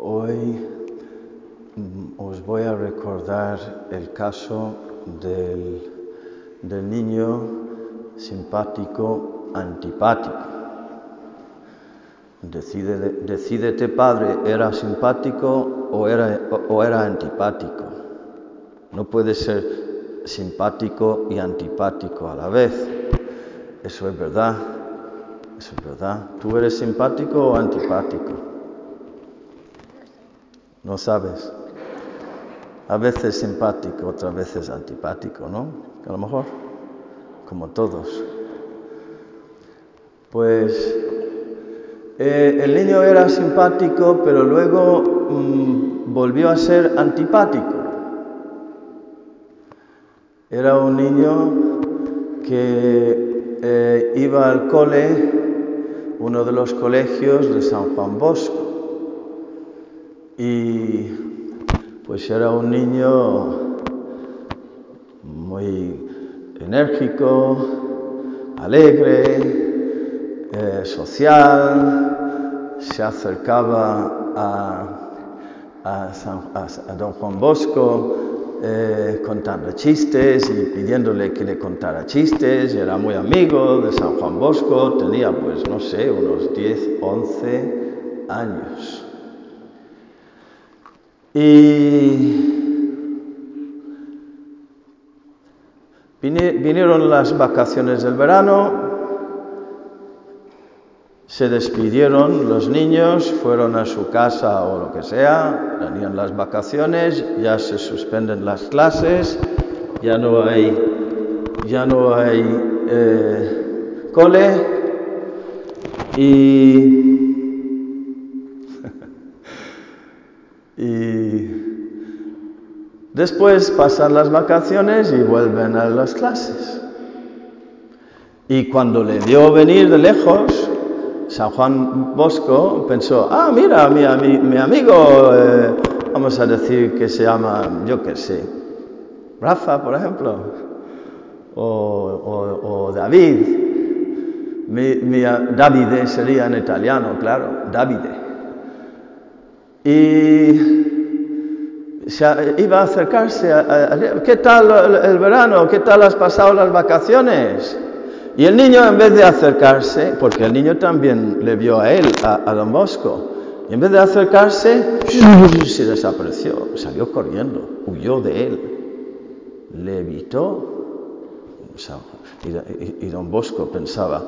Hoy mm, os voy a recordar el caso del, del niño simpático antipático. Decide, decídete, padre, ¿era simpático o era, o era antipático? No puede ser simpático y antipático a la vez. Eso es verdad. Eso es verdad. ¿Tú eres simpático o antipático? No sabes. A veces simpático, otras veces antipático, ¿no? A lo mejor, como todos. Pues eh, el niño era simpático, pero luego mm, volvió a ser antipático. Era un niño que eh, iba al cole, uno de los colegios de San Juan Bosco. Y pues era un niño muy enérgico, alegre, eh, social, se acercaba a, don Juan Bosco eh, contando chistes y pidiéndole que le contara chistes, era muy amigo de San Juan Bosco, tenía pues no sé, unos 10, 11 años. Y vinieron las vacaciones del verano, se despidieron los niños, fueron a su casa o lo que sea, venían las vacaciones, ya se suspenden las clases, ya no hay, ya no hay eh, cole. Y después pasan las vacaciones y vuelven a las clases. Y cuando le vio venir de lejos, San Juan Bosco pensó, ah, mira, mi, mi, mi amigo, eh, vamos a decir que se llama, yo qué sé, Rafa, por ejemplo, o, o, o David. Davide sería en italiano, claro, Davide y iba a acercarse ¿qué tal el verano? ¿Qué tal has pasado las vacaciones? Y el niño en vez de acercarse, porque el niño también le vio a él, a, don Bosco, y en vez de acercarse, se desapareció, salió corriendo, huyó de él, le evitó. Y, don Bosco pensaba,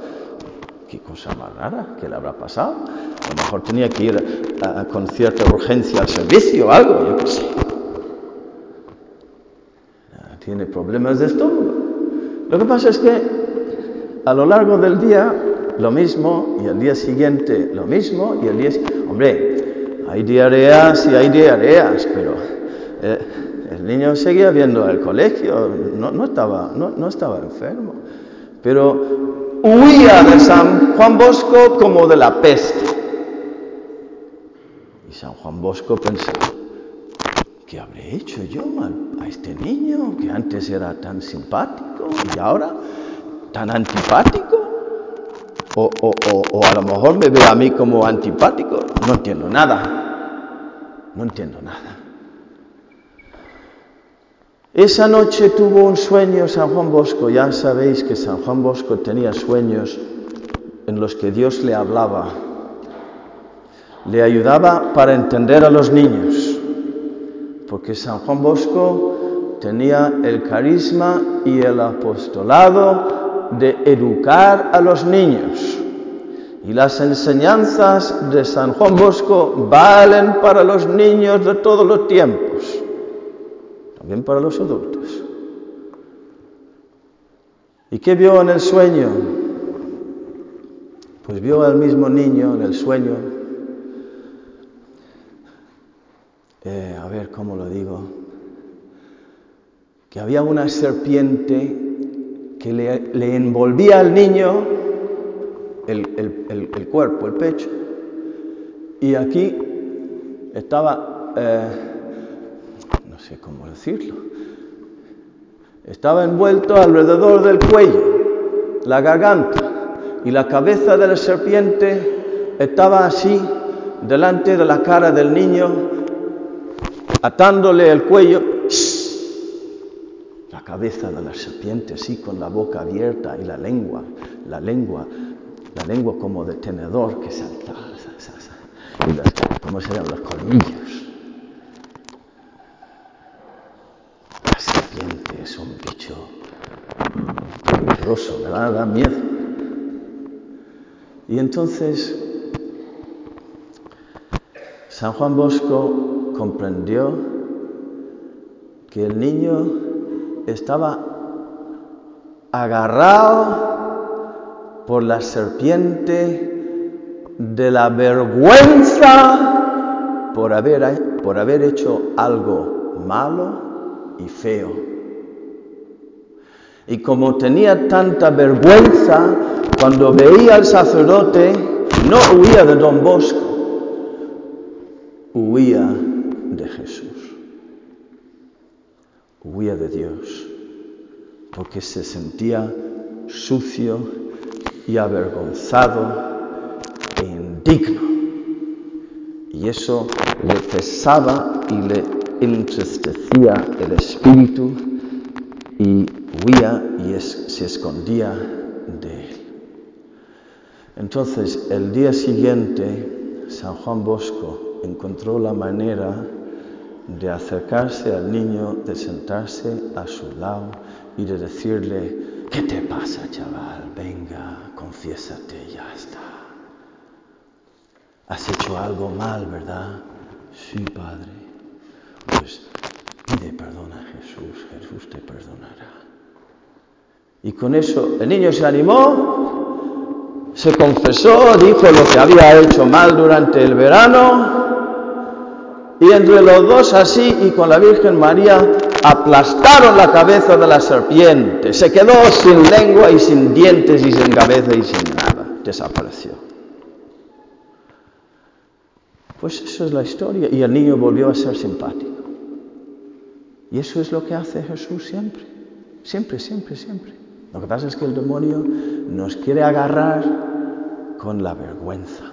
qué cosa más rara, ¿qué le habrá pasado? A lo mejor tenía que ir con cierta urgencia al servicio o algo, yo qué sé. Tiene problemas de estómago. Lo que pasa es que a lo largo del día lo mismo y al día siguiente lo mismo y al día hombre, hay diarreas y hay diarreas, pero eh, el niño seguía viendo al colegio, no, no, estaba, no, no estaba enfermo, pero huía de San Juan Bosco como de la peste. Y San Juan Bosco pensó, ¿qué habré hecho yo a, este niño que antes era tan simpático y ahora tan antipático? O, o, o, o, a lo mejor me ve a mí como antipático. No entiendo nada. No entiendo nada. Esa noche tuvo un sueño San Juan Bosco. Ya sabéis que San Juan Bosco tenía sueños en los que Dios le hablaba. Le ayudaba para entender a los niños. Porque San Juan Bosco tenía el carisma y el apostolado de educar a los niños. Y las enseñanzas de San Juan Bosco valen para los niños de todos los tiempos, también para los adultos. ¿Y qué vio en el sueño? Pues vio al mismo niño en el sueño. Eh, a ver cómo lo digo. Que había una serpiente que le, envolvía al niño el, cuerpo, el pecho. Y aquí estaba, eh, no sé cómo decirlo, estaba envuelto alrededor del cuello, la garganta, y la cabeza de la serpiente estaba así delante de la cara del niño, atándole el cuello, la cabeza de la serpiente así con la boca abierta y la lengua, la lengua, la lengua como de tenedor que saltaba, y las, ¿cómo se llaman? Los colmillos. La serpiente es un bicho peligroso, ¿verdad? Da miedo. Y entonces San Juan Bosco comprendió que el niño estaba agarrado por la serpiente de la vergüenza por haber, por haber hecho algo malo y feo. Y como tenía tanta vergüenza, cuando veía al sacerdote, no huía de don Bosco, huía de Jesús, huía de Dios, porque se sentía sucio y avergonzado e indigno. Y eso le pesaba y le entristecía el espíritu y huía y se escondía de él. Entonces, el día siguiente, San Juan Bosco encontró la manera de acercarse al niño, de sentarse a su lado y de decirle, ¿qué te pasa, chaval? Venga, confiésate, ya está. Has hecho algo mal, ¿verdad? Sí, Padre. Pues pide perdón a Jesús, Jesús te perdonará. Y con eso el niño se animó, se confesó, dijo lo que había hecho mal durante el verano y entre los dos así y con la Virgen María aplastaron la cabeza de la serpiente. Se quedó sin lengua y sin dientes y sin cabeza y sin nada. Desapareció. Pues eso es la historia. Y el niño volvió a ser simpático. Y eso es lo que hace Jesús siempre. Siempre, siempre, siempre. Lo que pasa es que el demonio nos quiere agarrar con la vergüenza.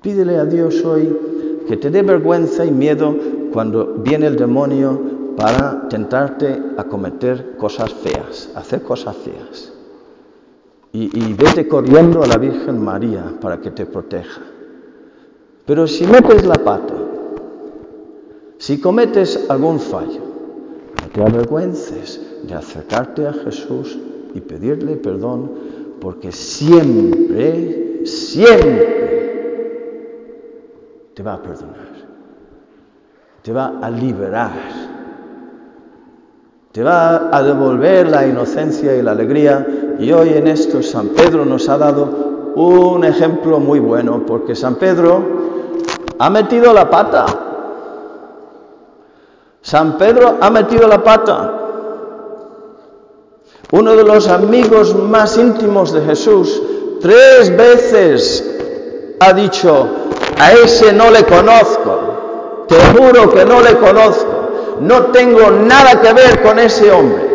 Pídele a Dios hoy que te dé vergüenza y miedo cuando viene el demonio para tentarte a cometer cosas feas, hacer cosas feas. Y, vete corriendo a la Virgen María para que te proteja. Pero si metes la pata, si cometes algún fallo, no te avergüences de acercarte a Jesús y pedirle perdón, porque siempre, siempre te va a perdonar, te va a liberar, te va a devolver la inocencia y la alegría. Y hoy en esto San Pedro nos ha dado un ejemplo muy bueno, porque San Pedro ha metido la pata. San Pedro ha metido la pata. Uno de los amigos más íntimos de Jesús tres veces ha dicho, a ese no le conozco. Te juro que no le conozco. No tengo nada que ver con ese hombre.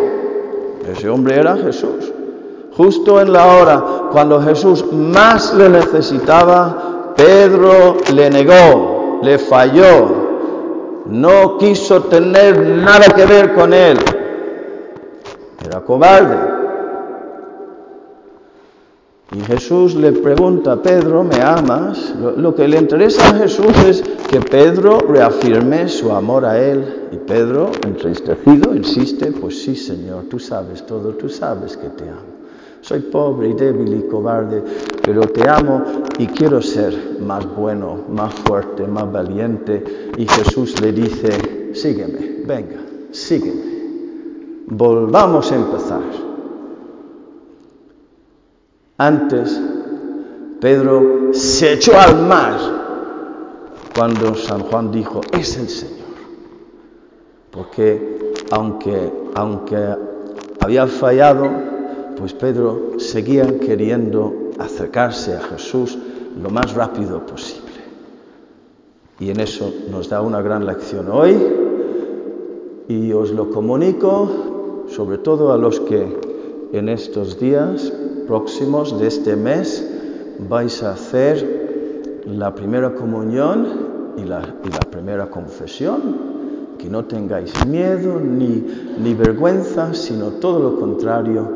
Ese hombre era Jesús. Justo en la hora cuando Jesús más le necesitaba, Pedro le negó, le falló, no quiso tener nada que ver con él. Era cobarde. Y Jesús le pregunta Pedro, ¿me amas? Lo, que le interesa a Jesús es que Pedro reafirme su amor a él. Y Pedro, entristecido, insiste, pues sí, Señor, tú sabes todo, tú sabes que te amo. Soy pobre y débil y cobarde, pero te amo y quiero ser más bueno, más fuerte, más valiente. Y Jesús le dice, sígueme, venga, sígueme. Volvamos a empezar. Antes, Pedro se echó al mar cuando San Juan dijo, es el Señor. Porque aunque, aunque había fallado, pues Pedro seguía queriendo acercarse a Jesús lo más rápido posible. Y en eso nos da una gran lección hoy y os lo comunico sobre todo a los que en estos días próximos de este mes vais a hacer la primera comunión y la, primera confesión, que no tengáis miedo ni, ni vergüenza, sino todo lo contrario,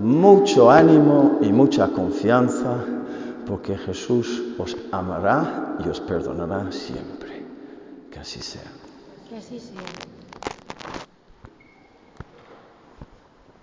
mucho ánimo y mucha confianza, porque Jesús os amará y os perdonará siempre. Que así sea. Que así sea.